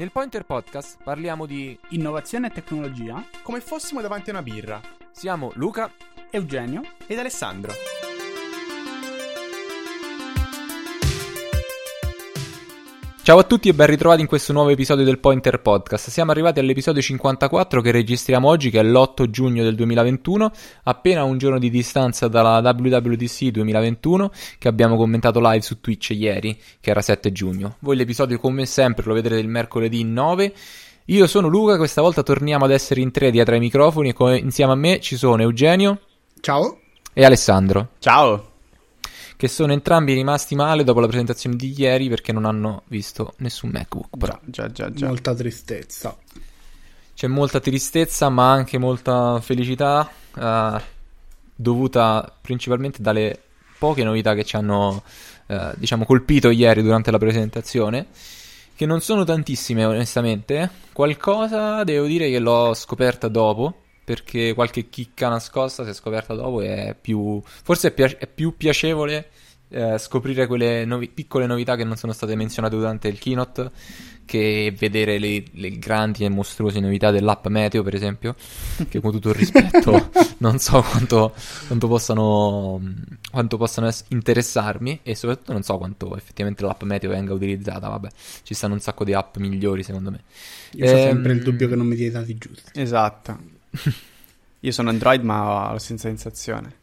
Nel Pointer Podcast parliamo di innovazione e tecnologia come fossimo davanti a una birra. Siamo Luca, Eugenio ed Alessandro. Ciao a tutti e ben ritrovati in questo nuovo episodio del Pointer Podcast. Siamo arrivati all'episodio 54 che registriamo oggi, che è l'8 giugno del 2021, appena un giorno di distanza dalla WWDC 2021 che abbiamo commentato live su Twitch ieri, che era 7 giugno. Voi l'episodio come sempre lo vedrete il mercoledì 9. Io sono Luca, questa volta torniamo ad essere in tre dietro ai microfoni e insieme a me ci sono Eugenio. Ciao. E Alessandro. Ciao che sono entrambi rimasti male dopo la presentazione di ieri perché non hanno visto nessun MacBook Pro. Già, già, già. Molta tristezza. C'è molta tristezza, ma anche molta felicità, uh, dovuta principalmente dalle poche novità che ci hanno, uh, diciamo, colpito ieri durante la presentazione. Che non sono tantissime, onestamente. Qualcosa devo dire che l'ho scoperta dopo perché qualche chicca nascosta si è scoperta dopo e è più forse è, pi- è più piacevole eh, scoprire quelle novi- piccole novità che non sono state menzionate durante il keynote che vedere le, le, grandi e mostruose novità dell'app Meteo per esempio che con tutto il rispetto non so quanto, quanto, possano, quanto possano es- interessarmi e soprattutto non so quanto effettivamente l'app Meteo venga utilizzata. Vabbè ci stanno un sacco di app migliori secondo me. Io ehm... ho sempre il dubbio che non mi dia i dati giusti. Esatto Io sono Android ma ho la sensazione.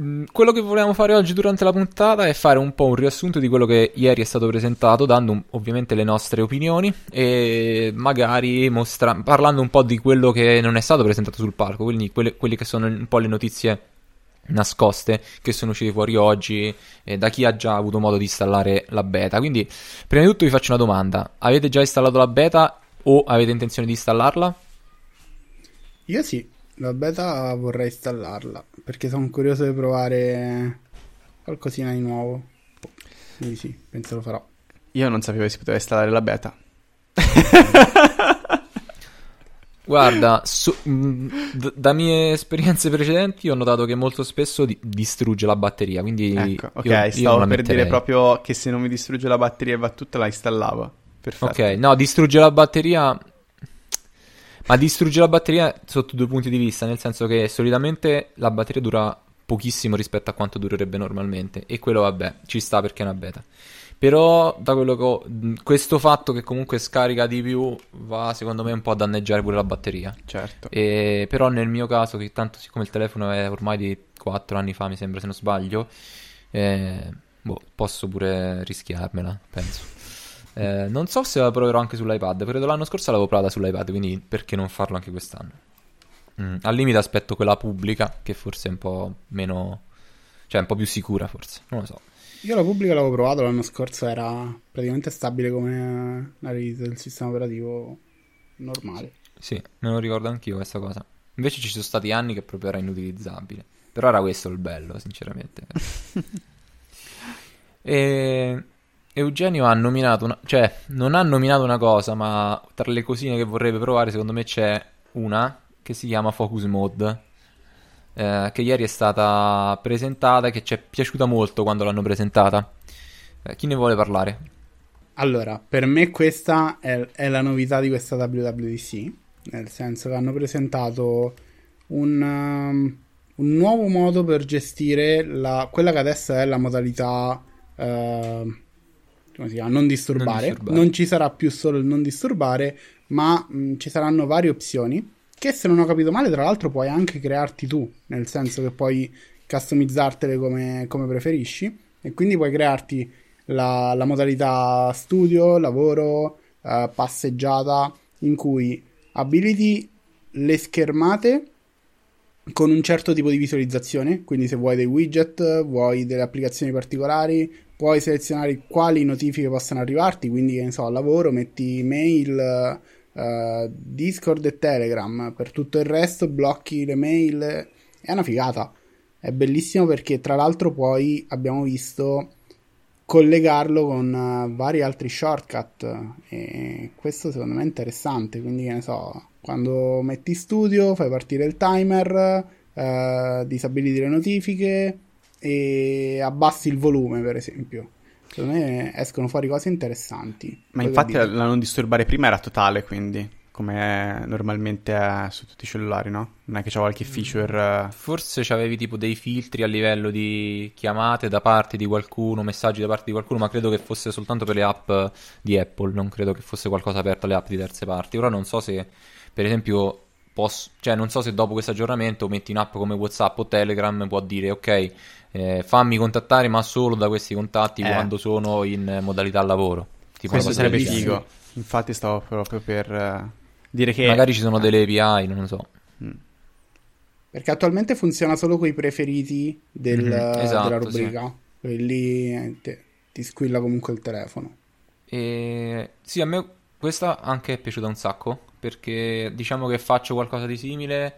Mm, quello che volevamo fare oggi durante la puntata è fare un po' un riassunto di quello che ieri è stato presentato, dando ovviamente le nostre opinioni e magari mostra- parlando un po' di quello che non è stato presentato sul palco, quindi quelle, quelle che sono un po' le notizie nascoste che sono uscite fuori oggi eh, da chi ha già avuto modo di installare la beta. Quindi, prima di tutto vi faccio una domanda: avete già installato la beta o avete intenzione di installarla? Io sì, la beta vorrei installarla perché sono curioso di provare qualcosina di nuovo. Quindi sì, penso lo farò. Io non sapevo che si poteva installare la beta. Guarda, su, mh, d- da mie esperienze precedenti ho notato che molto spesso di- distrugge la batteria. Quindi ecco, ok, io, stavo io per dire proprio che se non mi distrugge la batteria e va tutta la installavo. Perfetto. Ok, no, distrugge la batteria. Ma distrugge la batteria sotto due punti di vista, nel senso che solitamente la batteria dura pochissimo rispetto a quanto durerebbe normalmente. E quello, vabbè, ci sta perché è una beta. Però, da quello che ho, questo fatto che comunque scarica di più va secondo me un po' a danneggiare pure la batteria. Certo. E, però, nel mio caso, che tanto siccome il telefono è ormai di 4 anni fa, mi sembra se non sbaglio, eh, boh, posso pure rischiarmela, penso. Eh, non so se la proverò anche sull'iPad. Credo l'anno scorso l'avevo provata sull'iPad, quindi perché non farlo anche quest'anno? Mm, al limite aspetto quella pubblica, che forse è un po' meno... cioè un po' più sicura forse, non lo so. Io la pubblica l'avevo provato l'anno scorso, era praticamente stabile come la release del sistema operativo normale. Sì, me lo ricordo anch'io questa cosa. Invece ci sono stati anni che proprio era inutilizzabile. Però era questo il bello, sinceramente. e Eugenio ha nominato una, cioè non ha nominato una cosa, ma tra le cosine che vorrebbe provare, secondo me c'è una che si chiama Focus Mode. Eh, che ieri è stata presentata e che ci è piaciuta molto quando l'hanno presentata. Eh, chi ne vuole parlare? Allora, per me questa è, è, la novità di questa WWDC, nel senso che hanno presentato un, um, un nuovo modo per gestire la, quella che adesso è la modalità uh, chiama? Non disturbare. non disturbare. Non ci sarà più solo il non disturbare, ma mh, ci saranno varie opzioni. Che se non ho capito male, tra l'altro, puoi anche crearti tu, nel senso che puoi customizzartele come, come preferisci. E quindi puoi crearti la, la modalità studio, lavoro, eh, passeggiata, in cui abiliti le schermate con un certo tipo di visualizzazione, quindi se vuoi dei widget, vuoi delle applicazioni particolari, puoi selezionare quali notifiche possono arrivarti, quindi che ne so, lavoro metti mail, uh, Discord e Telegram, per tutto il resto blocchi le mail, è una figata. È bellissimo perché tra l'altro poi abbiamo visto collegarlo con uh, vari altri shortcut e questo secondo me è interessante, quindi che ne so, quando metti studio, fai partire il timer, eh, disabiliti le notifiche e abbassi il volume, per esempio. Secondo me escono fuori cose interessanti. Ma infatti la non disturbare prima era totale, quindi come normalmente è su tutti i cellulari, no? Non è che c'è qualche mm. feature. Eh, Forse c'avevi tipo dei filtri a livello di chiamate da parte di qualcuno, messaggi da parte di qualcuno, ma credo che fosse soltanto per le app di Apple, non credo che fosse qualcosa aperto alle app di terze parti. Ora non so se, per esempio, posso, cioè non so se dopo questo aggiornamento metti in app come WhatsApp o Telegram può dire ok, eh, fammi contattare ma solo da questi contatti eh. quando sono in modalità lavoro. Tipo Questo sarebbe figo. Infatti stavo proprio per uh, dire che... Magari ci sono delle API, non lo so. Mm. Perché attualmente funziona solo con i preferiti del, mm-hmm, esatto, della rubrica. Sì. Quelli eh, te, ti squilla comunque il telefono. E... Sì, a me questa anche è piaciuta un sacco. Perché diciamo che faccio qualcosa di simile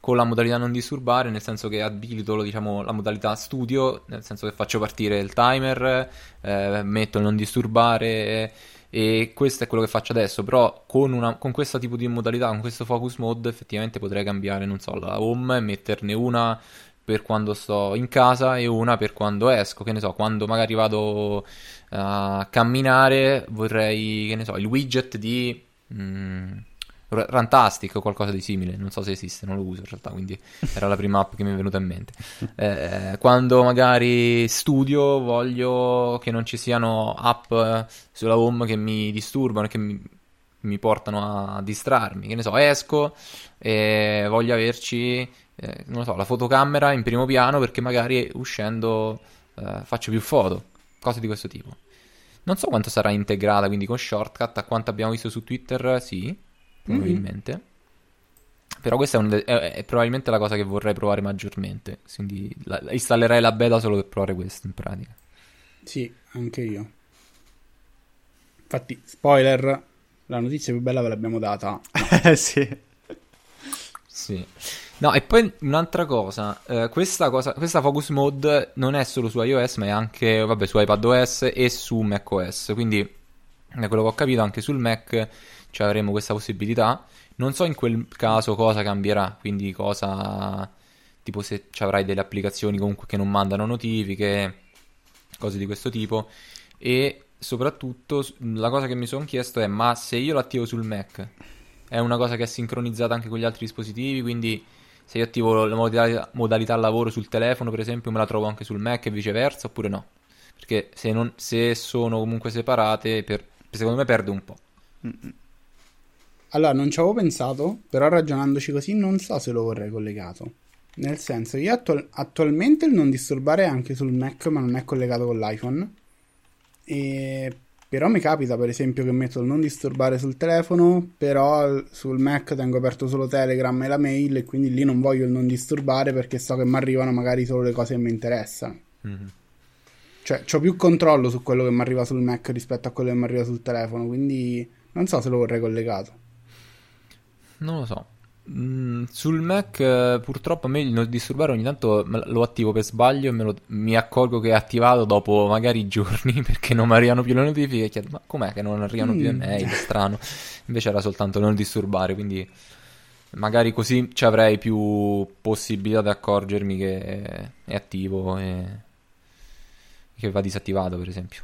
con la modalità non disturbare, nel senso che abilito diciamo, la modalità studio, nel senso che faccio partire il timer, eh, metto il non disturbare e questo è quello che faccio adesso, però con, una, con questo tipo di modalità, con questo focus mode effettivamente potrei cambiare, non so, la home e metterne una per quando sto in casa e una per quando esco, che ne so, quando magari vado a camminare vorrei, che ne so, il widget di... Mm, Rantastic o qualcosa di simile, non so se esiste, non lo uso in realtà, quindi era la prima app che mi è venuta in mente. Eh, quando magari studio voglio che non ci siano app sulla home che mi disturbano che mi, mi portano a distrarmi, che ne so, esco e voglio averci, eh, non so, la fotocamera in primo piano perché magari uscendo eh, faccio più foto, cose di questo tipo. Non so quanto sarà integrata quindi con shortcut, a quanto abbiamo visto su Twitter, sì probabilmente. Mm-hmm. Però questa è, de- è, è, probabilmente la cosa che vorrei provare maggiormente. Quindi la- installerei la beta solo per provare questo in pratica. Sì, anche io. Infatti, spoiler, la notizia più bella ve l'abbiamo data. sì. Sì. No, e poi un'altra cosa, eh, questa cosa, questa focus mode non è solo su iOS, ma è anche, vabbè, su iPadOS e su macOS, quindi da quello che ho capito anche sul Mac cioè avremo questa possibilità. Non so in quel caso cosa cambierà, quindi cosa tipo se avrai delle applicazioni comunque che non mandano notifiche, cose di questo tipo e soprattutto la cosa che mi sono chiesto è ma se io lo attivo sul Mac è una cosa che è sincronizzata anche con gli altri dispositivi, quindi se io attivo la modalità, modalità lavoro sul telefono per esempio me la trovo anche sul Mac e viceversa oppure no? Perché se, non, se sono comunque separate per, secondo me perde un po'. Mm-mm. Allora, non ci avevo pensato, però ragionandoci così non so se lo vorrei collegato. Nel senso, io attual- attualmente il non disturbare è anche sul Mac, ma non è collegato con l'iPhone. E... Però mi capita, per esempio, che metto il non disturbare sul telefono, però sul Mac tengo aperto solo Telegram e la mail e quindi lì non voglio il non disturbare perché so che mi arrivano magari solo le cose che mi interessano. Mm-hmm. Cioè, ho più controllo su quello che mi arriva sul Mac rispetto a quello che mi arriva sul telefono, quindi non so se lo vorrei collegato. Non lo so. Mm, sul Mac eh, purtroppo a me il non disturbare ogni tanto lo attivo per sbaglio e lo, mi accorgo che è attivato dopo magari giorni perché non mi arrivano più le notifiche e chiedo ma com'è che non arrivano mm. più le mm. mail, strano. Invece era soltanto non disturbare, quindi magari così ci avrei più possibilità di accorgermi che è attivo e che va disattivato per esempio.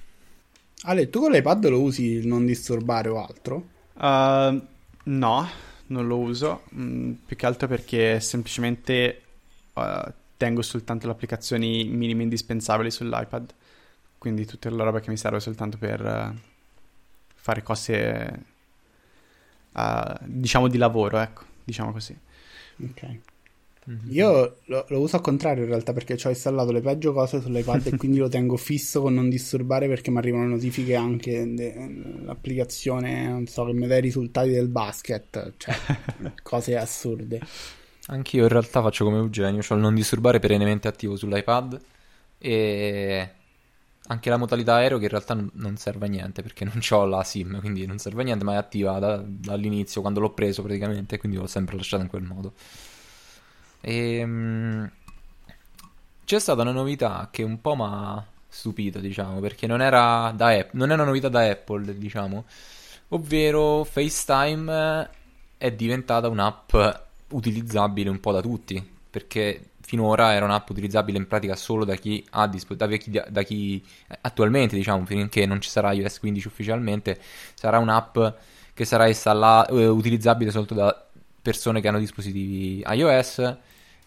Ale, tu con l'iPad lo usi il non disturbare o altro? Uh, no non lo uso, mh, mm, più che altro perché semplicemente uh, tengo soltanto le applicazioni minime indispensabili sull'iPad, quindi tutta la roba che mi serve soltanto per uh, fare cose, uh, diciamo, di lavoro, ecco, diciamo così. Ok. Mm-hmm. Io lo, lo, uso al contrario in realtà perché ci ho installato le peggio cose sull'iPad e quindi lo tengo fisso con non disturbare perché mi arrivano notifiche anche dell'applicazione, non so, che mi dà i risultati del basket, cioè cose assurde. Anch'io in realtà faccio come Eugenio, ho il non disturbare perennemente attivo sull'iPad e anche la modalità aereo che in realtà non serve a niente perché non ho la SIM, quindi non serve a niente, ma è attiva da, dall'inizio quando l'ho preso praticamente, quindi l'ho sempre lasciata in quel modo. E, ehm, c'è stata una novità che un po' mi ha stupito, diciamo, perché non era, da App- non era una novità da Apple, diciamo, ovvero FaceTime è diventata un'app utilizzabile un po' da tutti. perché finora era un'app utilizzabile in pratica solo da chi ha disp- da, chi, da chi attualmente, diciamo, finché non ci sarà iOS 15 ufficialmente, sarà un'app che sarà installa- eh, utilizzabile soltanto da persone che hanno dispositivi iOS.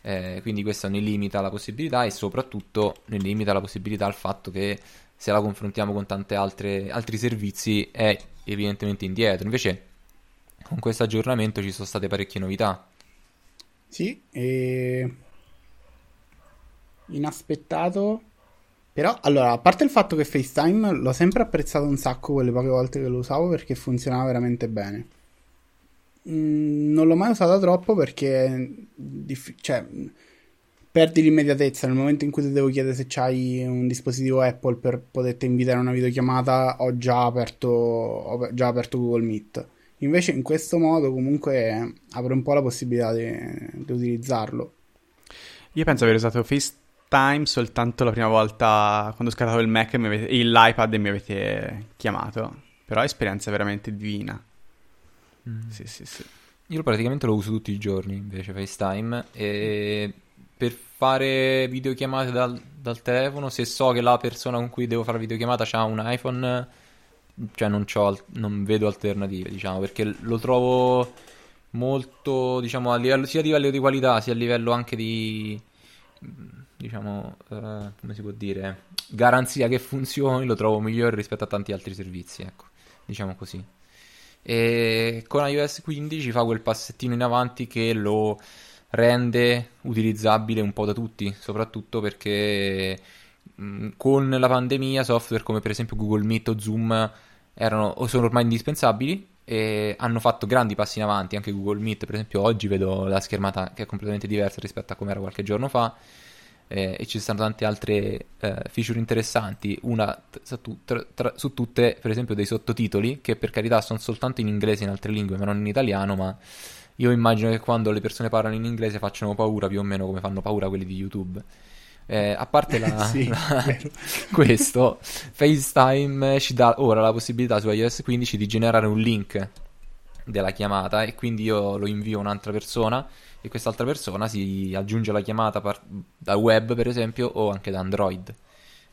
Eh, quindi questo ne limita la possibilità e soprattutto ne limita la possibilità al fatto che se la confrontiamo con tanti altri servizi è evidentemente indietro. Invece con questo aggiornamento ci sono state parecchie novità. Sì, e... inaspettato. Però, allora, a parte il fatto che FaceTime l'ho sempre apprezzato un sacco quelle poche volte che lo usavo perché funzionava veramente bene. Mm, non l'ho mai usata troppo perché diff- cioè, perdi l'immediatezza nel momento in cui ti devo chiedere se c'hai un dispositivo Apple per poterti invitare a una videochiamata ho già aperto, ho già aperto Google Meet. Invece in questo modo comunque apre un po' la possibilità di, di utilizzarlo. Io penso aver usato FaceTime soltanto la prima volta quando ho scartato il Mac e avete, l'iPad e mi avete chiamato. Però esperienza veramente divina Mm. Sì, sì, sì. Io praticamente lo uso tutti i giorni invece FaceTime e per fare videochiamate dal, dal telefono, se so che la persona con cui devo fare la videochiamata ha un iPhone, cioè non, non vedo alternative, diciamo, perché lo trovo molto, diciamo, a livello, sia a livello di qualità, sia a livello anche di, diciamo, uh, come si può dire, garanzia che funzioni, lo trovo migliore rispetto a tanti altri servizi, ecco, diciamo così. E con iOS 15 fa quel passettino in avanti che lo rende utilizzabile un po' da tutti, soprattutto perché mh, con la pandemia software come per esempio Google Meet o Zoom erano o sono ormai indispensabili e hanno fatto grandi passi in avanti, anche Google Meet per esempio oggi vedo la schermata che è completamente diversa rispetto a come era qualche giorno fa eh, e ci sono tante altre eh, feature interessanti, una su, tra, tra, su, tutte per esempio dei sottotitoli che per carità sono soltanto in inglese e in altre lingue ma non in italiano, ma io immagino che quando le persone parlano in inglese facciano paura più o meno come fanno paura quelli di YouTube. Eh, a parte la, sì, la, questo, FaceTime ci dà ora la possibilità su iOS 15 di generare un link della chiamata e quindi io lo invio a un'altra persona e quest'altra persona si aggiunge alla chiamata par- da web per esempio o anche da Android.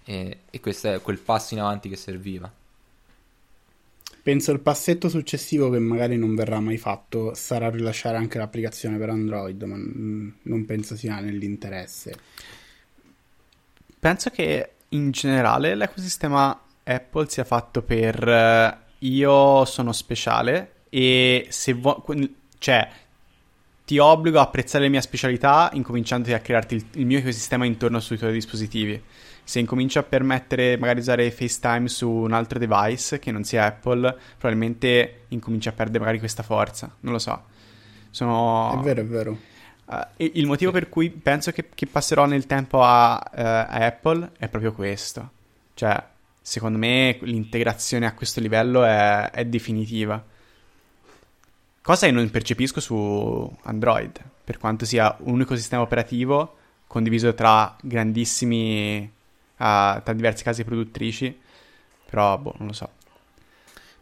E, e questo è quel passo in avanti che serviva. Penso il passetto successivo che magari non verrà mai fatto sarà rilasciare anche l'applicazione per Android ma non penso sia nell'interesse. Penso che in generale l'ecosistema Apple sia fatto per uh, io sono speciale e se vuoi cioè ti obbligo a apprezzare le mie specialità incominciando a crearti il, il, mio ecosistema intorno sui tuoi dispositivi. Se incominci a permettere magari di usare FaceTime su un altro device che non sia Apple, probabilmente incominci a perdere magari questa forza. Non lo so. Sono... È vero, è vero. Uh, il motivo per cui penso che, che passerò nel tempo a, uh, a, Apple è proprio questo. Cioè, secondo me l'integrazione a questo livello è, è definitiva. Cosa che non percepisco su Android, per quanto sia un unico sistema operativo condiviso tra grandissimi, uh, tra diverse case produttrici, però boh, non lo so.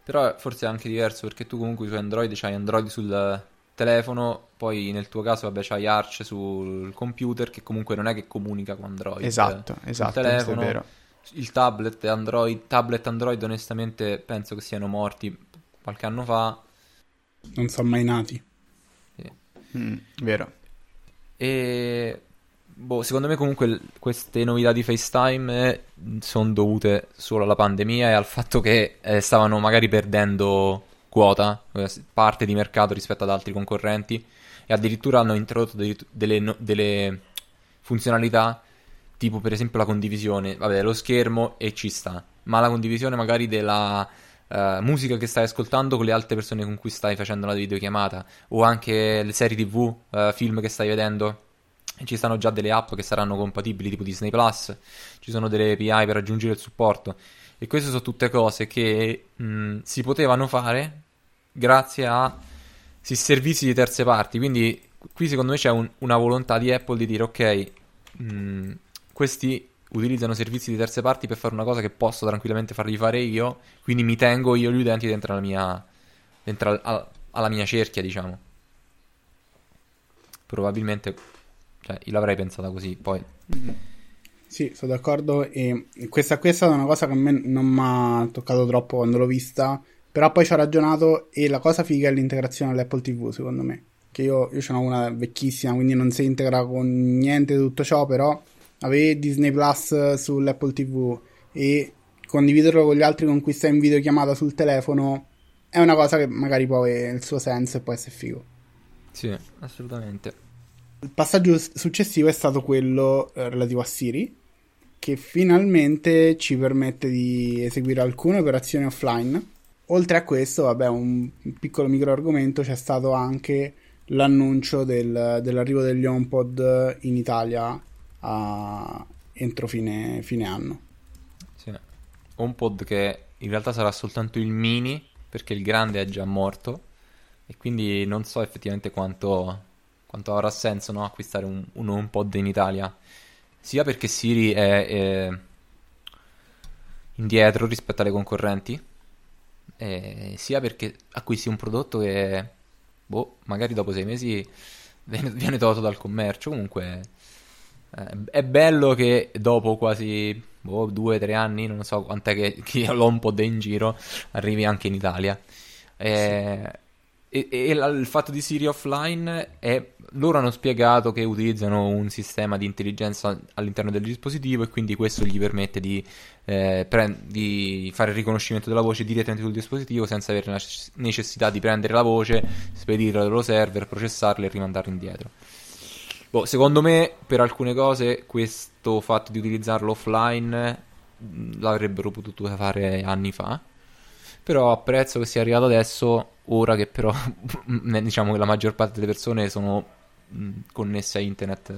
Però forse è anche diverso perché tu comunque su Android c'hai Android sul telefono, poi nel tuo caso vabbè c'hai Arch sul computer che comunque non è che comunica con Android. Esatto, esatto, il telefono, è vero. Il tablet Android, tablet Android onestamente penso che siano morti qualche anno fa non sono mai nati. Sì. Mm, vero. E boh, secondo me comunque queste novità di FaceTime eh, sono dovute solo alla pandemia e al fatto che eh, stavano magari perdendo quota, eh, parte di mercato rispetto ad altri concorrenti e addirittura hanno introdotto dei, delle, no, delle funzionalità tipo per esempio la condivisione, vabbè lo schermo e ci sta, ma la condivisione magari della uh, musica che stai ascoltando con le altre persone con cui stai facendo la videochiamata o anche le serie tv, uh, eh, film che stai vedendo. Ci stanno già delle app che saranno compatibili tipo Disney Plus, ci sono delle API per aggiungere il supporto e queste sono tutte cose che mh, si potevano fare grazie a servizi di terze parti. Quindi qui secondo me c'è un, una volontà di Apple di dire ok, mh, questi utilizzano servizi di terze parti per fare una cosa che posso tranquillamente fargli fare io, quindi mi tengo io gli utenti dentro, la mia, dentro al, alla mia cerchia, diciamo. Probabilmente Cioè, io l'avrei pensata così, poi... Sì, sono d'accordo e questa, questa è una cosa che a me non mi ha toccato troppo quando l'ho vista, però poi ci ho ragionato e la cosa figa è l'integrazione all'Apple TV, secondo me. Che io, io ce n'ho una vecchissima, quindi non si integra con niente di tutto ciò, però avere Disney Plus sull'Apple TV e condividerlo con gli altri con cui stai in videochiamata sul telefono è una cosa che magari può avere il suo senso e può essere figo. Sì, assolutamente. Il passaggio successivo è stato quello eh, relativo a Siri, che finalmente ci permette di eseguire alcune operazioni offline. Oltre a questo, vabbè, un piccolo micro argomento, c'è stato anche l'annuncio del, dell'arrivo degli HomePod in Italia a, entro fine, fine anno. Sì. HomePod che in realtà sarà soltanto il mini, perché il grande è già morto, e quindi non so effettivamente quanto, quanto avrà senso no, acquistare un, un HomePod in Italia sia perché Siri è, è indietro rispetto alle concorrenti, sia perché acquisti un prodotto che boh, magari dopo sei mesi viene, viene tolto dal commercio. Comunque eh, è bello che dopo quasi boh, due o tre anni, non so quant'è che, che l'HomePod è in giro, arrivi anche in Italia. Eh, sì. E, e, il fatto di Siri offline è. Loro hanno spiegato che utilizzano un sistema di intelligenza all'interno del dispositivo e quindi questo gli permette di, eh, pre- di fare il riconoscimento della voce direttamente sul dispositivo senza avere la necessità di prendere la voce, spedirla dallo server, processarla e rimandarla indietro. Boh, secondo me, per alcune cose, questo fatto di utilizzarlo offline l'avrebbero potuto fare anni fa. Però apprezzo che sia arrivato adesso ora che però diciamo che la maggior parte delle persone sono mh, connesse a internet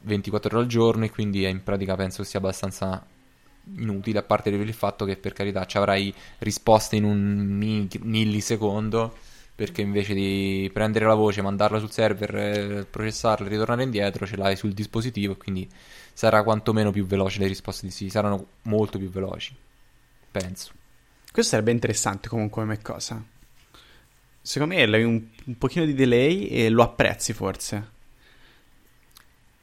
24 eh, ore al giorno e quindi in pratica penso sia abbastanza inutile a parte il fatto che per carità ci avrai risposte in un millisecondo perché invece di prendere la voce, mandarla sul server, processarla e ritornare indietro ce l'hai sul dispositivo quindi sarà quantomeno più veloce le risposte di sì, saranno molto più veloci penso questo sarebbe interessante comunque come cosa. Secondo me hai un, un pochino di delay e lo apprezzi forse.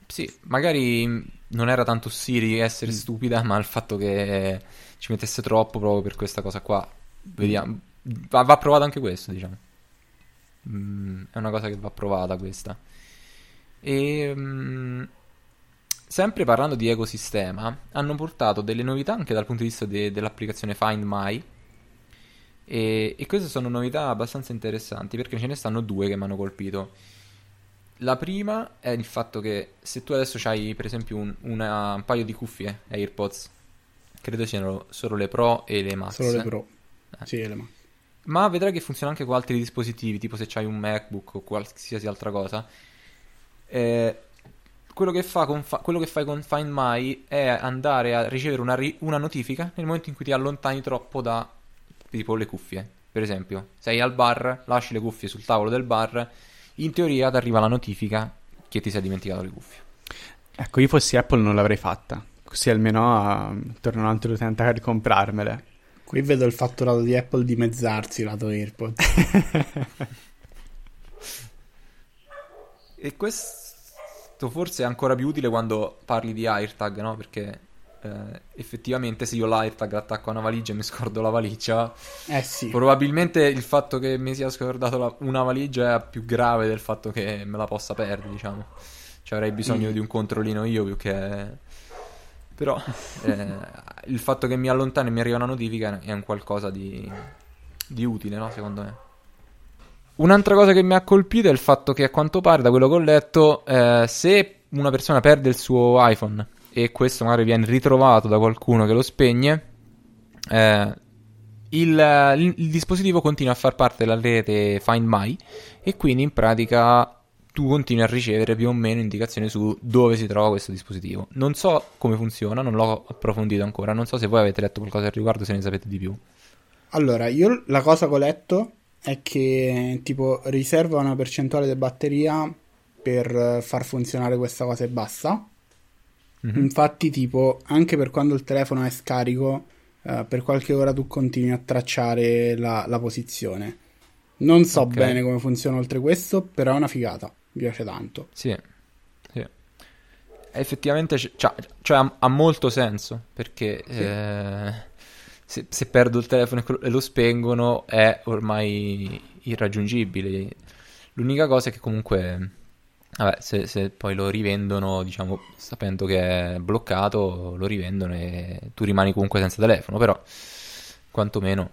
Sì, magari non era tanto Siri essere mm. stupida, ma il fatto che ci mettesse troppo proprio per questa cosa qua. Vediamo. Va, va provato anche questo, diciamo. Mm, è una cosa che va provata questa. E mm, sempre parlando di ecosistema, hanno portato delle novità anche dal punto di vista de- dell'applicazione Find My e, e queste sono novità abbastanza interessanti perché ce ne stanno due che mi hanno colpito. La prima è il fatto che se tu adesso hai per esempio un, una, un paio di cuffie AirPods, credo siano solo le Pro e le Max. Solo le Pro. Eh. Sì, le Max. Ma vedrai che funziona anche con altri dispositivi, tipo se hai un MacBook o qualsiasi altra cosa. Eh, quello, che fa fa- quello, che fai con Find My è andare a ricevere una, ri- una notifica nel momento in cui ti allontani troppo da tipo le cuffie. Per esempio, sei al bar, lasci le cuffie sul tavolo del bar, in teoria ti arriva la notifica che ti sei dimenticato le cuffie. Ecco, io fossi Apple non l'avrei fatta, così almeno uh, torna un altro utente a ricomprarmele. Qui vedo il fatturato di Apple dimezzarsi lato AirPod. e questo forse è ancora più utile quando parli di AirTag, no? Perché eh, effettivamente se io l'AirTag attacco a una valigia e mi scordo la valigia, eh sì. probabilmente il fatto che mi sia scordato la, una valigia è più grave del fatto che me la possa perdere, diciamo. Cioè avrei bisogno mm. di un controllino io più che... Però eh, il fatto che mi allontani e mi arriva una notifica è un qualcosa di, di utile, no? Secondo me. Un'altra cosa che mi ha colpito è il fatto che a quanto pare, da quello che ho letto, eh, se una persona perde il suo iPhone e questo magari viene ritrovato da qualcuno che lo spegne, eh, il, il, dispositivo continua a far parte della rete Find My e quindi in pratica tu continui a ricevere più o meno indicazioni su dove si trova questo dispositivo. Non so come funziona, non l'ho approfondito ancora, non so se voi avete letto qualcosa al riguardo, se ne sapete di più. Allora, io la cosa che ho letto è che tipo riserva una percentuale di batteria per far funzionare questa cosa e basta. Mm-hmm. Infatti, tipo, anche per quando il telefono è scarico, uh, per qualche ora tu continui a tracciare la, la posizione. Non so okay. bene come funziona oltre questo, però è una figata. Mi piace tanto. Sì. effettivamente c- cioè, cioè, ha, ha, molto senso perché sì. eh, se, se, perdo il telefono e lo spengono è ormai irraggiungibile. L'unica cosa è che comunque, vabbè, se, se poi lo rivendono, diciamo, sapendo che è bloccato, lo rivendono e tu rimani comunque senza telefono, però quantomeno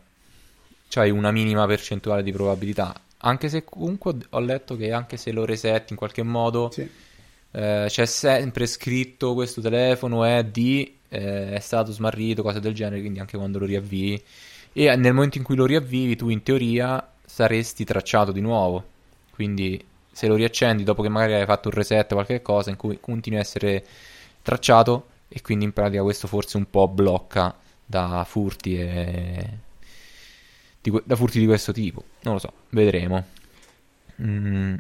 c'hai una minima percentuale di probabilità. Anche se comunque ho letto che anche se lo resetti in qualche modo, sì. eh, c'è sempre scritto questo telefono è di eh, è stato smarrito, cose del genere, quindi anche quando lo riavvii. E nel momento in cui lo riavvivi, tu in teoria saresti tracciato di nuovo. Quindi se lo riaccendi dopo che magari hai fatto un reset o qualche cosa in cui continui a essere tracciato e quindi in pratica questo forse un po' blocca da furti e di, da furti di questo tipo. Non lo so, vedremo. Mm.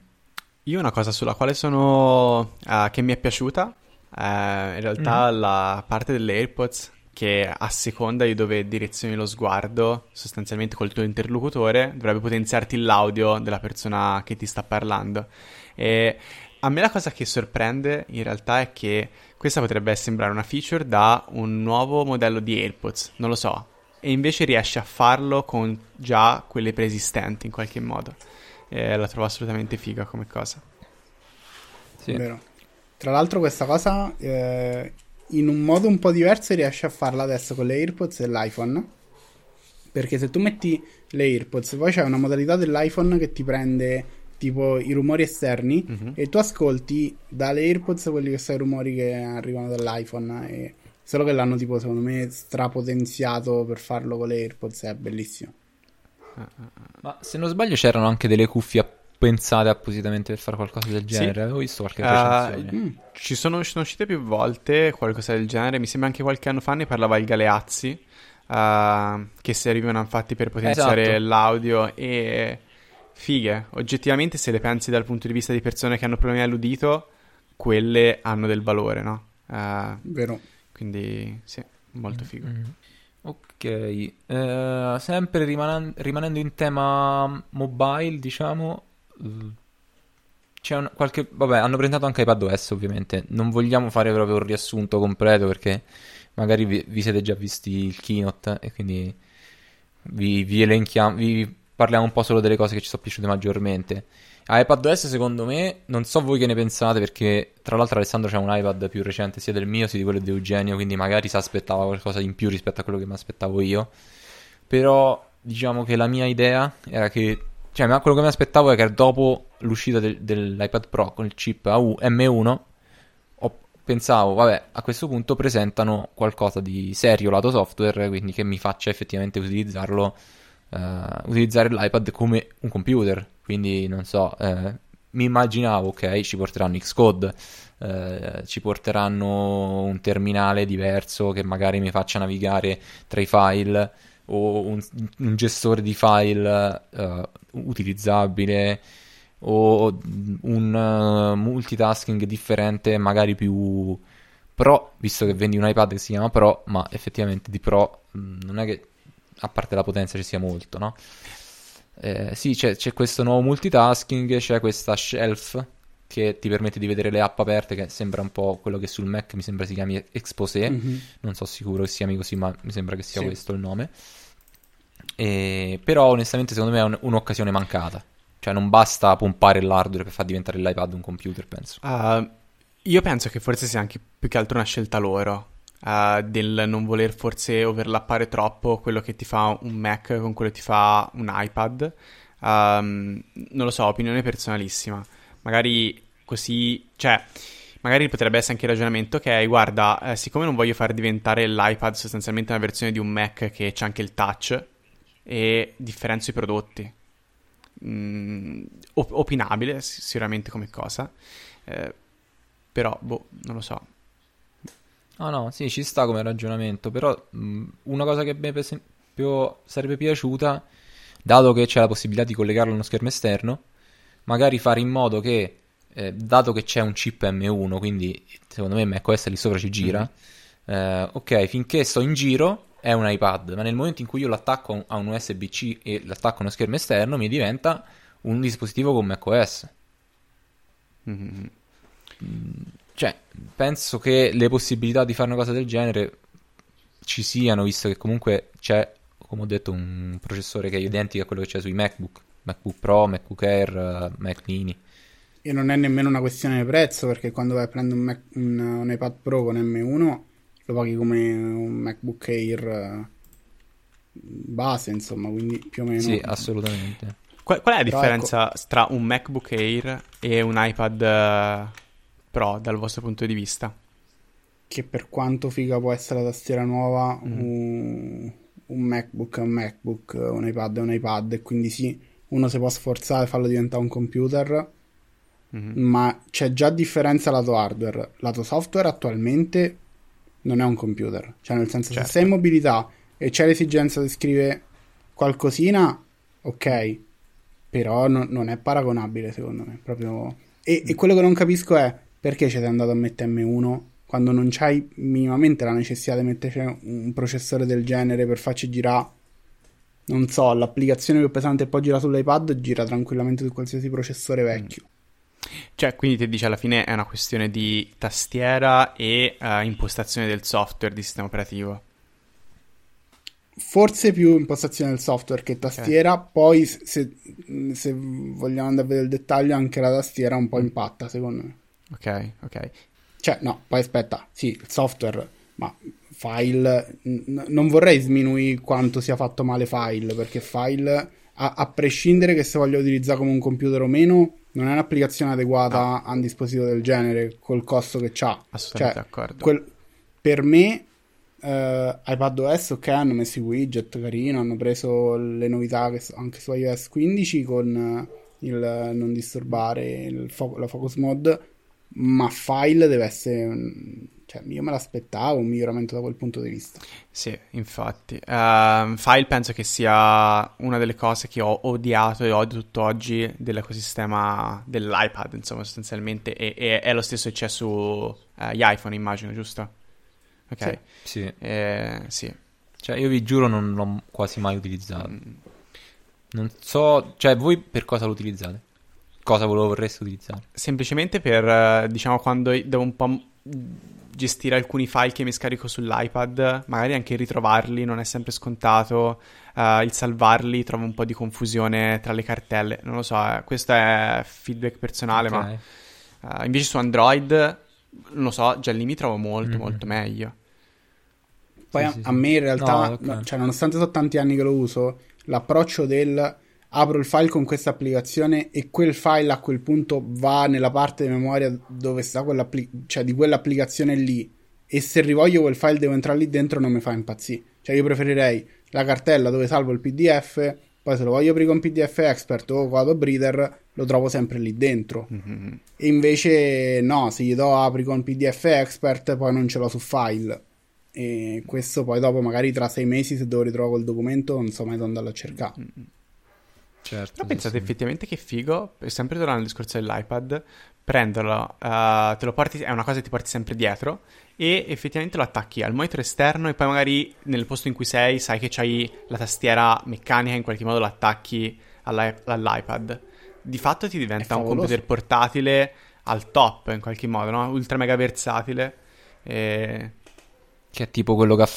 Io una cosa sulla quale sono uh, che mi è piaciuta uh, in realtà mm. la parte delle AirPods che a seconda di dove direzioni lo sguardo, sostanzialmente col tuo interlocutore, dovrebbe potenziarti l'audio della persona che ti sta parlando. E a me la cosa che sorprende in realtà è che questa potrebbe sembrare una feature da un nuovo modello di AirPods, non lo so, e invece riesce a farlo con già quelle preesistenti in qualche modo. E la trovo assolutamente figa come cosa. Sì. Vero. Tra l'altro questa cosa eh, in un modo un po' diverso riesci a farla adesso con le AirPods e l'iPhone. Perché se tu metti le AirPods, poi c'è una modalità dell'iPhone che ti prende tipo i rumori esterni mm-hmm. e tu ascolti dalle AirPods quelli che sono i rumori che arrivano dall'iPhone. E... Solo che l'hanno tipo secondo me strapotenziato per farlo con le AirPods, è bellissimo. Ma se non sbaglio c'erano anche delle cuffie pensate appositamente per fare qualcosa del genere? Sì. Avevo visto qualche recensione. Uh, ci sono, sono, uscite più volte qualcosa del genere. Mi sembra anche qualche anno fa ne parlava il Galeazzi. Uh, che servivano infatti per potenziare esatto. l'audio e fighe. Oggettivamente, se le pensi dal punto di vista di persone che hanno problemi all'udito, quelle hanno del valore, no? Uh, Vero. Quindi, sì, molto figo. Mm-hmm. Ok, uh, sempre rimanen- rimanendo in tema mobile, diciamo, c'è un, qualche... Vabbè, hanno presentato anche iPadOS ovviamente. Non vogliamo fare proprio un riassunto completo perché magari vi, vi siete già visti il keynote e quindi vi, vi elenchiamo, vi parliamo un po' solo delle cose che ci sono piaciute maggiormente. iPadOS secondo me, non so voi che ne pensate perché tra l'altro Alessandro c'ha un iPad più recente sia del mio sia di quello di Eugenio, quindi magari si aspettava qualcosa in più rispetto a quello che mi aspettavo io. Però diciamo che la mia idea era che cioè, quello che mi aspettavo è che dopo l'uscita del, dell'iPad Pro con il chip AU M1, ho, pensavo, vabbè, a questo punto presentano qualcosa di serio lato software, quindi che mi faccia effettivamente utilizzarlo, uh, utilizzare l'iPad come un computer. Quindi, non so, eh, mi immaginavo, ok, ci porteranno Xcode, eh, ci porteranno un terminale diverso che magari mi faccia navigare tra i file o un, un gestore di file uh, utilizzabile o un uh, multitasking differente, magari più pro, visto che vendi un iPad che si chiama Pro, ma effettivamente di Pro mh, mm, non è che a parte la potenza ci sia molto, no? Eh, sì, c'è, c'è, questo nuovo multitasking, c'è questa shelf che ti permette di vedere le app aperte, che sembra un po' quello che sul Mac mi sembra si chiami Exposé, mm-hmm. non so sicuro che si chiami così, ma mi sembra che sia sì. questo il nome. E, però onestamente secondo me è un, un'occasione mancata. Cioè non basta pompare l'hardware per far diventare l'iPad un computer, penso. Uh, io penso che forse sia anche più che altro una scelta loro. Uh, del non voler forse overlappare troppo quello che ti fa un Mac con quello che ti fa un iPad. Um, non lo so, opinione personalissima. Magari così, cioè, magari potrebbe essere anche il ragionamento, ok, guarda, eh, siccome non voglio far diventare l'iPad sostanzialmente una versione di un Mac che c'è anche il touch, e differenzio i prodotti. Mm, opinabile sicuramente come cosa, eh, però boh, non lo so. Ah no, sì, ci sta come ragionamento, però mh, mm, una cosa che a me per esempio sarebbe piaciuta, dato che c'è la possibilità di collegarlo a uno schermo esterno, magari fare in modo che, eh, dato che c'è un chip M1, quindi secondo me macOS lì sopra ci gira, mm-hmm. eh, ok, finché sto in giro è un iPad, ma nel momento in cui io l'attacco a un USB-C e l'attacco a uno schermo esterno, mi diventa un dispositivo con macOS. Mm-hmm. Cioè, penso che le possibilità di fare una cosa del genere ci siano, visto che comunque c'è, come ho detto, un processore che è identico a quello che c'è sui MacBook, MacBook Pro, MacBook Air, Mac Mini. E non è nemmeno una questione di prezzo, perché quando vai a prendere un, Mac, un, un iPad Pro con M1 lo paghi come un MacBook Air base, insomma, quindi più o meno. Sì, assolutamente. Qual, qual è la Però differenza ecco... tra un MacBook Air e un iPad Pro dal vostro punto di vista? Che per quanto figa può essere la tastiera nuova, mm. un, un, MacBook è un MacBook, un iPad è un iPad, e quindi sì, uno si può sforzare e farlo diventare un computer. Mm-hmm. Ma c'è già differenza lato hardware. Lato software attualmente non è un computer. Cioè, nel senso, certo. se sei in mobilità e c'è l'esigenza di scrivere qualcosina, ok, però no, non è paragonabile secondo me. Proprio... E, e, quello che non capisco è perché siete andato a mettere M1 quando non c'hai minimamente la necessità di mettere un processore del genere per farci girare. Non so, l'applicazione più pesante e poi gira sull'iPad gira tranquillamente su qualsiasi processore vecchio. Mm. Cioè, quindi ti dice alla fine è una questione di tastiera e uh, impostazione del software di sistema operativo forse più impostazione del software che tastiera, okay. poi se, se, vogliamo andare a vedere il dettaglio anche la tastiera un po' impatta secondo me. Ok, ok. Cioè no, poi aspetta, sì, il software, ma file, n- non vorrei sminuire quanto sia fatto male file, perché file, a, a, prescindere che se voglio utilizzare come un computer o meno, non è un'applicazione adeguata no. a un dispositivo del genere, col costo che ha. Assolutamente cioè, d'accordo. Quel, per me Uh, iPadOS ok hanno messo i widget carino hanno preso le novità che so, anche su iOS 15 con il non disturbare il fo- la focus mode ma file deve essere cioè io me l'aspettavo un miglioramento da quel punto di vista sì infatti uh, file penso che sia una delle cose che ho odiato e odio tutt'oggi dell'ecosistema dell'iPad insomma sostanzialmente e, e è lo stesso che c'è su gli iPhone immagino giusto? Ok. Sì. Eh, sì. Cioè, io vi giuro non l'ho quasi mai utilizzato. Mm. Non so, cioè, voi per cosa lo utilizzate? Cosa lo vorreste utilizzare? Semplicemente per, eh, diciamo, quando devo un po' gestire alcuni file che mi scarico sull'iPad, magari anche ritrovarli non è sempre scontato, uh, il salvarli trovo un po' di confusione tra le cartelle, non lo so, eh, questo è feedback personale, okay. ma uh, invece su Android non lo so, già lì mi trovo molto, mm-hmm. molto meglio. Poi sì, a, sì, a, me in realtà, no, okay. cioè, nonostante sono tanti anni che lo uso, l'approccio del apro il file con questa applicazione e quel file a quel punto va nella parte di memoria dove sta quell'applicazione, cioè di quell'applicazione lì. E se rivoglio quel file devo entrare lì dentro non mi fa impazzire. Cioè io preferirei la cartella dove salvo il PDF, poi se lo voglio aprire con PDF Expert o Code Breeder lo trovo sempre lì dentro. Mm-hmm. E invece no, se gli do apri con PDF Expert poi non ce l'ho su file. E questo poi dopo magari tra sei mesi se devo ritrovare quel documento non so mai dove andarlo a cercare. Mm-hmm. Certo, Però pensate sì. effettivamente che figo, sempre tornando al discorso dell'iPad, prenderlo, uh, te lo porti, è una cosa che ti porti sempre dietro e effettivamente lo attacchi al monitor esterno e poi magari nel posto in cui sei sai che c'hai la tastiera meccanica in qualche modo l'attacchi all'iPad di fatto ti diventa un computer portatile al top in qualche modo, no? Ultra mega versatile. E... Che è tipo quello che ha...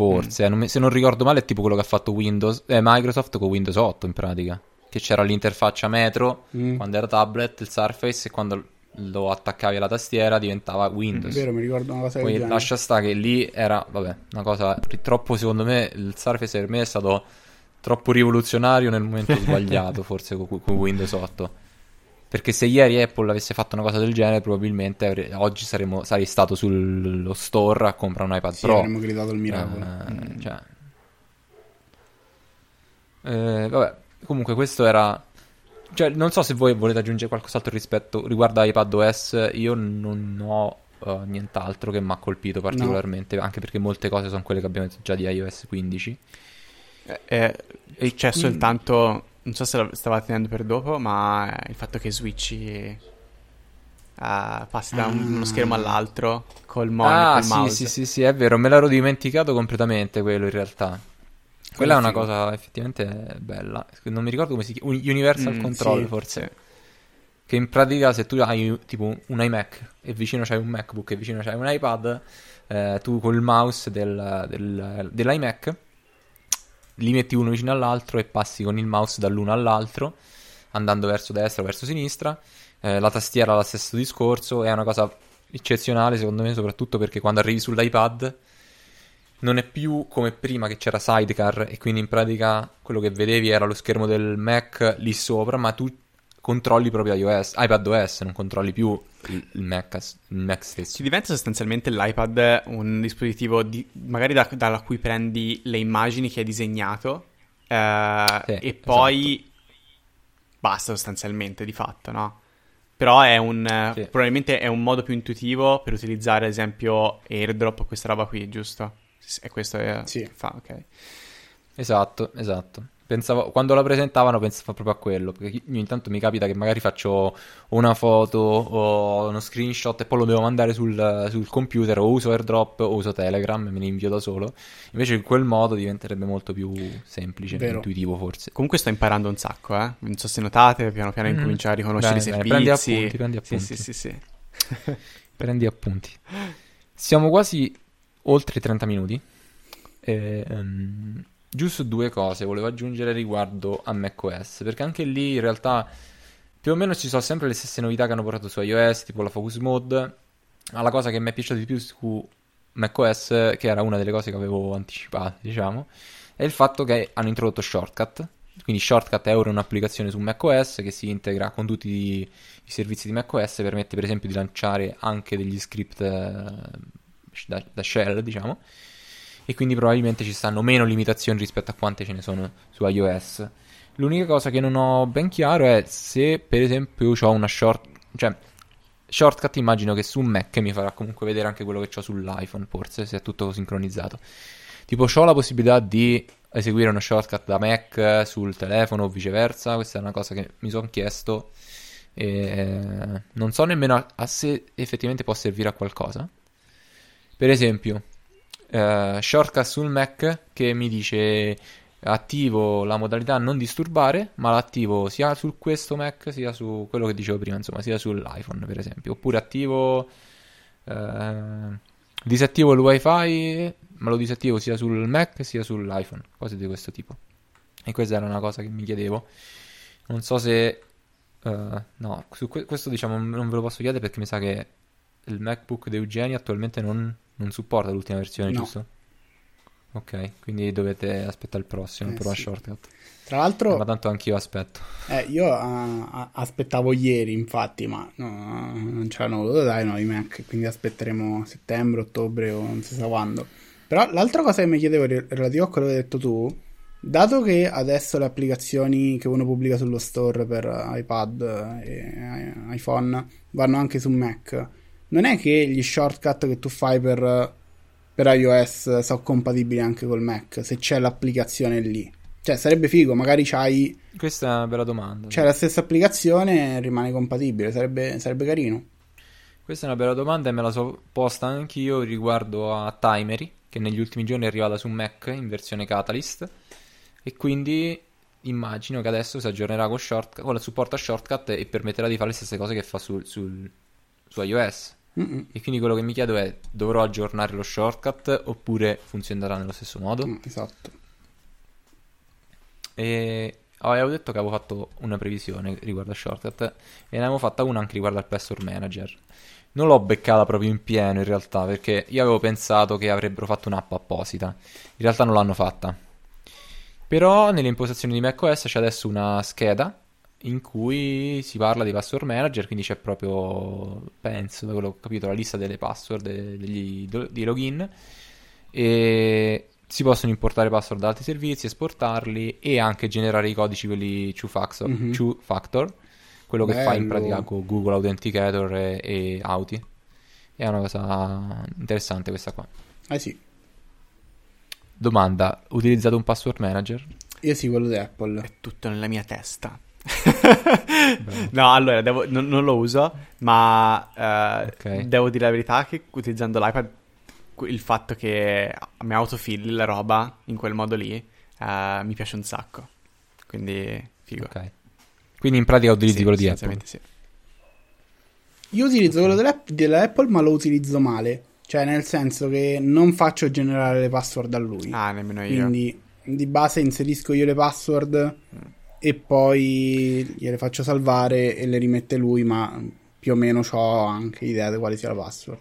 Forse, mm. non mi... se non ricordo male, è tipo quello che ha fatto Windows, eh, Microsoft con Windows 8 in pratica. Che c'era l'interfaccia Metro mm. quando era tablet, il Surface, e quando lo attaccavi alla tastiera diventava Windows. È vero, mi ricordo una cosa Poi lascia sta che lì era, vabbè, una cosa troppo secondo me il Surface per me è stato troppo rivoluzionario nel momento sbagliato, forse con, con, Windows 8. Perché se ieri Apple avesse fatto una cosa del genere, probabilmente avre- oggi saremmo, sarei stato sullo store a comprare un iPad sì, Pro. avremmo gridato il miracolo. Eh, mm. cioè. eh, vabbè, comunque questo era... Cioè, non so se voi volete aggiungere qualcos'altro rispetto riguardo a iPadOS. Io non ho uh, nient'altro che mi ha colpito particolarmente, no. anche perché molte cose sono quelle che abbiamo detto già di iOS 15. Eh, e c'è soltanto, non so se la stava tenendo per dopo, ma il fatto che Switch uh, passi da un, uno schermo all'altro col monitor. Ah, sì, sì, sì, sì, è vero, me l'ero dimenticato completamente quello in realtà. Quella è una cosa effettivamente bella. Non mi ricordo come si chiama. Universal mm, Control, sì, forse. Sì. che in pratica se tu hai tipo un iMac e vicino c'hai un MacBook e vicino c'hai un iPad, eh, tu col mouse del, del, dell'iMac li metti uno vicino all'altro e passi con il mouse dall'uno all'altro, andando verso destra o verso sinistra. Eh, la tastiera lo stesso discorso, è una cosa eccezionale secondo me, soprattutto perché quando arrivi sull'iPad non è più come prima che c'era Sidecar e quindi in pratica quello che vedevi era lo schermo del Mac lì sopra, ma tu controlli proprio iOS, iPadOS, non controlli più il, Mac, il Mac stesso. Si diventa sostanzialmente l'iPad un dispositivo di, magari da, da, cui prendi le immagini che hai disegnato eh, sì, e poi esatto. basta sostanzialmente di fatto, no? Però è un, sì. probabilmente è un modo più intuitivo per utilizzare ad esempio AirDrop questa roba qui, giusto? E questo è... Sì. Fa, ok. Esatto, esatto. Pensavo, quando la presentavano pensavo proprio a quello, perché io intanto mi capita che magari faccio una foto o uno screenshot e poi lo devo mandare sul, sul computer o uso AirDrop o uso Telegram e me li invio da solo. Invece in quel modo diventerebbe molto più semplice, più intuitivo forse. Comunque sto imparando un sacco, eh. Non so se notate, piano piano mm. incominciare a riconoscere bene, i servizi. Prendi appunti, prendi appunti. Sì, sì, sì, sì. prendi appunti. Siamo quasi oltre i 30 minuti. E, um, Giusto due cose volevo aggiungere riguardo a macOS, perché anche lì in realtà più o meno ci sono sempre le stesse novità che hanno portato su iOS, tipo la focus mode. Ma la cosa che mi è piaciuta di più su macOS, che era una delle cose che avevo anticipato, diciamo, è il fatto che hanno introdotto Shortcut. Quindi Shortcut è ora un'applicazione su macOS che si integra con tutti i, servizi di macOS, permette per esempio di lanciare anche degli script eh, da, da shell, diciamo e quindi probabilmente ci stanno meno limitazioni rispetto a quante ce ne sono su iOS. L'unica cosa che non ho ben chiaro è se per esempio ho una short, cioè shortcut immagino che su Mac mi farà comunque vedere anche quello che ho sull'iPhone, forse se è tutto sincronizzato. Tipo ho la possibilità di eseguire uno shortcut da Mac sul telefono o viceversa, questa è una cosa che mi sono chiesto e non so nemmeno a, a se effettivamente può servire a qualcosa. Per esempio, uh, shortcut sul Mac che mi dice attivo la modalità non disturbare, ma l'attivo sia su questo Mac sia su quello che dicevo prima, insomma, sia sull'iPhone per esempio, oppure attivo uh, disattivo il wifi, ma lo disattivo sia sul Mac sia sull'iPhone, cose di questo tipo. E questa era una cosa che mi chiedevo. Non so se uh, no, su que- questo diciamo non ve lo posso chiedere perché mi sa che il MacBook di Eugenio attualmente non non supporta l'ultima versione, no. giusto? Ok, quindi dovete aspettare il prossimo, eh, però sì. shortcut. Tra l'altro... Ma tanto anch'io aspetto. Eh, io uh, aspettavo ieri, infatti, ma no, non ce l'hanno voluto dare no, i Mac, quindi aspetteremo settembre, ottobre o non si sa quando. Però l'altra cosa che mi chiedevo relativo a quello che hai detto tu, dato che adesso le applicazioni che uno pubblica sullo store per iPad e iPhone vanno anche su Mac, non è che gli shortcut che tu fai per, per iOS sono compatibili anche col Mac, se c'è l'applicazione lì. Cioè, sarebbe figo, magari c'hai. Questa è una bella domanda. C'è la stessa applicazione rimane compatibile, sarebbe, sarebbe carino. Questa è una bella domanda e me la so posta anch'io riguardo a Timery, che negli ultimi giorni è arrivata su Mac in versione Catalyst. E quindi immagino che adesso si aggiornerà con, short, con il supporto a shortcut e permetterà di fare le stesse cose che fa su, sul, su iOS. Mm-mm. E quindi quello che mi chiedo è: dovrò aggiornare lo shortcut oppure funzionerà nello stesso modo? Mm, esatto. E oh, avevo detto che avevo fatto una previsione riguardo a shortcut e ne avevo fatta una anche riguardo al password manager. Non l'ho beccata proprio in pieno in realtà perché io avevo pensato che avrebbero fatto un'app apposita. In realtà non l'hanno fatta. Però nelle impostazioni di macOS c'è adesso una scheda in cui si parla di password manager, quindi c'è proprio, penso, da quello che ho capito, la lista delle password degli, di login e si possono importare password da altri servizi, esportarli e anche generare i codici quelli two factor, mm-hmm. two factor quello Bello. che fa in pratica con Google Authenticator e, e Auti. È una cosa interessante questa qua. Eh sì. Domanda, utilizzate un password manager? Io sì, quello di Apple. È tutto nella mia testa. No, allora, devo, non, non, lo uso, ma uh, okay. devo dire la verità che utilizzando l'iPad il fatto che mi autofilli la roba in quel modo lì uh, mi piace un sacco. Quindi, figo. Ok. Quindi in pratica utilizzi sì, quello di Apple. Sì. Io utilizzo quello dell'App- dell'Apple, ma lo utilizzo male. Cioè, nel senso che non faccio generare le password a lui. Ah, nemmeno io. Quindi di base inserisco io le password e poi gliele faccio salvare e le rimette lui, ma più o meno ho anche idea di quale sia la password.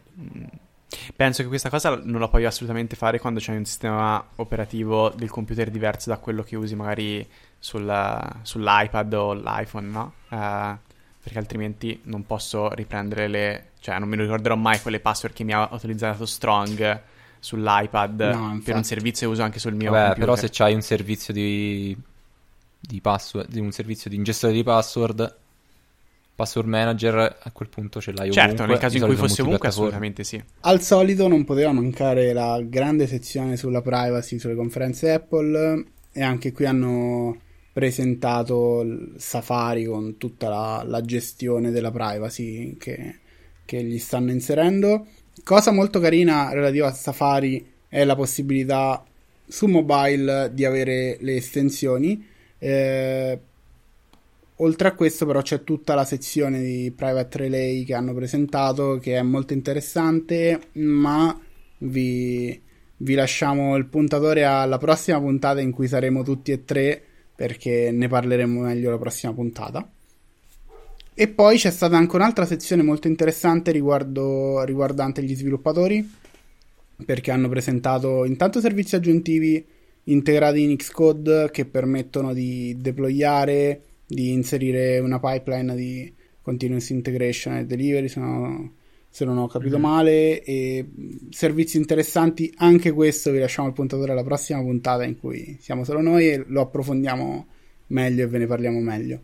Penso che questa cosa non la puoi assolutamente fare quando c'è un sistema operativo del computer diverso da quello che usi magari sul- sull'iPad o l'iPhone, no? Eh, perché altrimenti non posso riprendere le... cioè non mi ricorderò mai quelle password che mi ha utilizzato Strong sull'iPad No, per un servizio che uso anche sul mio Vabbè, computer. però se c'hai un servizio di, di password, di un servizio di ingestione di password, password manager, a quel punto ce l'hai Certo, ovunque. nel caso in cui fosse ovunque assolutamente sì. Al solito non poteva mancare la grande sezione sulla privacy sulle conferenze Apple e anche qui hanno presentato Safari con tutta la, la gestione della privacy che, che gli stanno inserendo. Cosa molto carina relativa a Safari è la possibilità su mobile di avere le estensioni. Eh, oltre a questo, però, c'è tutta la sezione di private relay che hanno presentato che è molto interessante. Ma vi, vi lasciamo il puntatore alla prossima puntata in cui saremo tutti e tre perché ne parleremo meglio la prossima puntata. E poi c'è stata anche un'altra sezione molto interessante riguardo, riguardante gli sviluppatori perché hanno presentato intanto servizi aggiuntivi integrati in Xcode che permettono di deployare, di inserire una pipeline di continuous integration e delivery, se, no- se non ho capito Mhm. male, e servizi interessanti. Anche questo vi lasciamo il puntatore alla prossima puntata in cui siamo solo noi e lo approfondiamo meglio e ve ne parliamo meglio.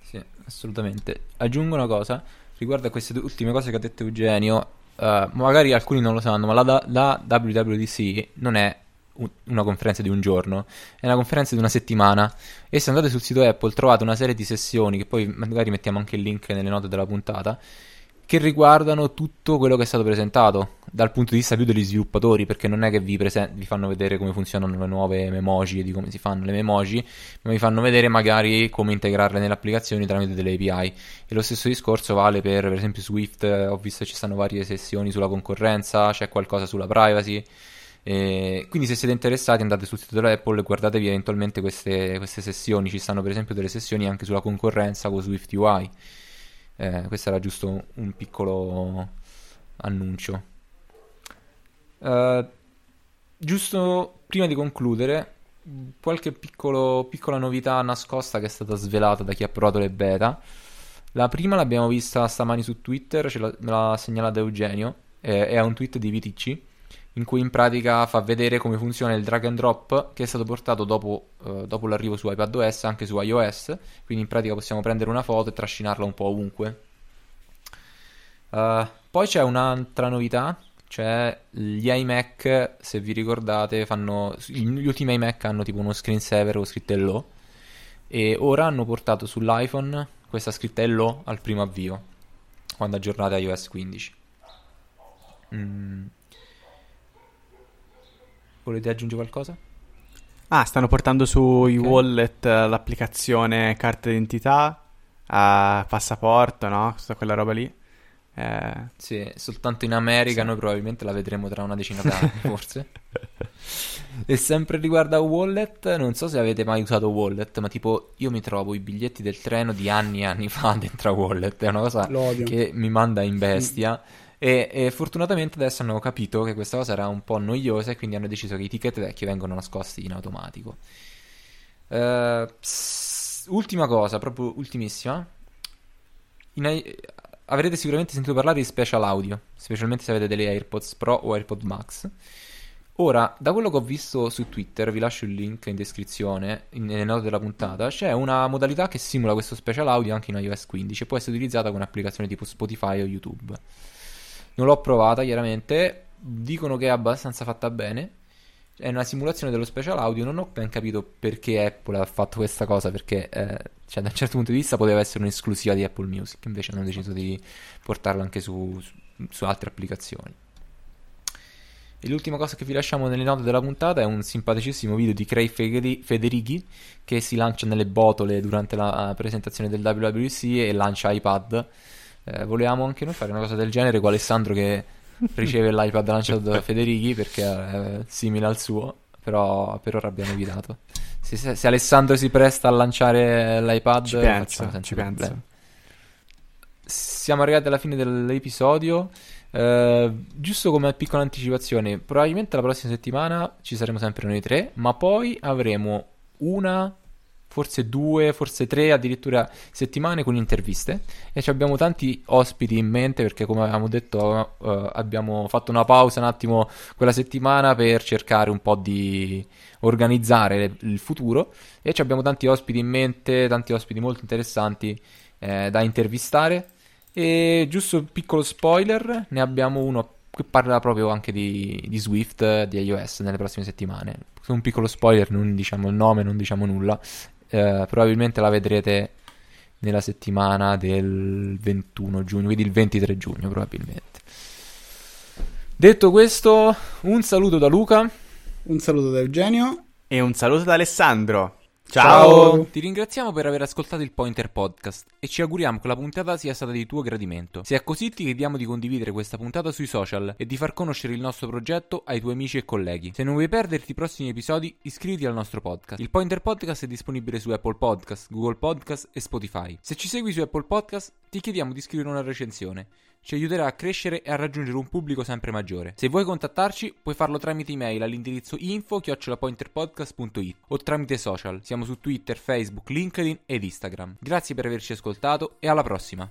Sì, assolutamente. Aggiungo una cosa riguardo a queste due ultime cose che ha detto Eugenio. eh, magari alcuni non lo sanno, ma la, la WWDC non è una conferenza di un giorno, è una conferenza di una settimana. E se andate sul sito Apple trovate una serie di sessioni, che poi magari mettiamo anche il link nelle note della puntata, che riguardano tutto quello che è stato presentato dal punto di vista più degli sviluppatori, perché non è che vi, presen- vi fanno vedere come funzionano le nuove memoji e di come si fanno le memoji, ma vi fanno vedere magari come integrarle nelle applicazioni tramite delle API. E lo stesso discorso vale per, per esempio, Swift. eh, Ho visto che ci stanno varie sessioni sulla concorrenza, c'è qualcosa sulla privacy. Quindi, se siete interessati, andate sul sito dell'Apple e guardatevi eventualmente queste, queste sessioni. Ci stanno, per esempio, delle sessioni anche sulla concorrenza con Swift UI. Eh, questo era giusto un piccolo annuncio. Eh, giusto prima di concludere, qualche piccolo- piccola novità nascosta che è stata svelata da chi ha provato le beta. La prima l'abbiamo vista stamani su Twitter, ce l'ha, me l'ha segnalata Eugenio, eh, è un tweet di VTC in cui in pratica fa vedere come funziona il drag and drop che è stato portato dopo, eh, dopo l'arrivo su iPadOS anche su iOS, quindi in pratica possiamo prendere una foto e trascinarla un po' ovunque. Uh, poi c'è un'altra novità, cioè gli iMac, se vi ricordate, fanno, gli ultimi iMac hanno tipo uno screensaver con scritto hello e ora hanno portato sull'iPhone questa scritta hello al primo avvio, quando aggiornate iOS 15. Mm. Volete aggiungere qualcosa? Ah, stanno portando sui Ok. wallet eh, l'applicazione carta d'identità, eh, passaporto, no? Tutta quella roba lì. Eh, Sì, soltanto in America Sì. noi probabilmente la vedremo tra una decina d'anni, forse. E sempre riguardo a Wallet, non so se avete mai usato Wallet, ma tipo io mi trovo i biglietti del treno di anni e anni fa dentro a Wallet, è una cosa Lo odio. che mi manda in bestia. E, e fortunatamente adesso hanno capito che questa cosa era un po' noiosa e quindi hanno deciso che i ticket vecchi vengono nascosti in automatico. Eh, ps- ultima cosa, proprio ultimissima. In avrete sicuramente sentito parlare di special audio, specialmente se avete delle AirPods Pro o AirPod Max. Ora, da quello che ho visto su Twitter, vi lascio il link in descrizione, in- nelle note della puntata, c'è una modalità che simula questo special audio anche in iOS 15 e può essere utilizzata con applicazioni tipo Spotify o YouTube. Non l'ho provata, chiaramente, dicono che è abbastanza fatta bene. È una simulazione dello special audio, non ho ben capito perché Apple ha fatto questa cosa, perché eh, cioè, da un certo punto di vista poteva essere un'esclusiva di Apple Music, invece hanno deciso di portarla anche su, su- su altre applicazioni. E l'ultima cosa che vi lasciamo nelle note della puntata è un simpaticissimo video di Federi- Federighi che si lancia nelle botole durante la presentazione del WWDC e lancia iPad Eh, volevamo anche noi fare una cosa del genere con Alessandro che riceve l'iPad lanciato da Federighi perché è simile al suo, però per ora abbiamo evitato. Se, se, se Alessandro si presta a lanciare l'iPad, Ci penso, ci penso. Siamo arrivati alla fine dell'episodio. Eh, giusto come piccola anticipazione, probabilmente la prossima settimana ci saremo sempre noi tre, ma poi avremo una, forse due, forse tre addirittura settimane con interviste e ci abbiamo tanti ospiti in mente perché come avevamo detto eh, abbiamo fatto una pausa un attimo quella settimana per cercare un po' di organizzare il futuro e ci abbiamo tanti ospiti in mente, tanti ospiti molto interessanti eh, da intervistare e giusto un piccolo spoiler, ne abbiamo uno che parla proprio anche di, di Swift, di iOS nelle prossime settimane. Un piccolo spoiler, non diciamo il nome, non diciamo nulla. Eh, probabilmente la vedrete nella settimana del 21 giugno, quindi il 23 giugno probabilmente. Detto questo, un saluto da Luca. Un saluto da Eugenio. E un saluto da Alessandro. Ciao. Ti ringraziamo per aver ascoltato il Pointer Podcast e ci auguriamo che la puntata sia stata di tuo gradimento. Se è così ti chiediamo di condividere questa puntata sui social e di far conoscere il nostro progetto ai tuoi amici e colleghi. Se non vuoi perderti i prossimi episodi, iscriviti al nostro podcast. Il Pointer Podcast è disponibile su Apple Podcast, Google Podcast e Spotify. Se ci segui su Apple Podcast, ti chiediamo di scrivere una recensione. Ci aiuterà a crescere e a raggiungere un pubblico sempre maggiore. Se vuoi contattarci, puoi farlo tramite email all'indirizzo info-pointerpodcast.it o tramite social. Siamo su Twitter, Facebook, LinkedIn ed Instagram. Grazie per averci ascoltato e alla prossima!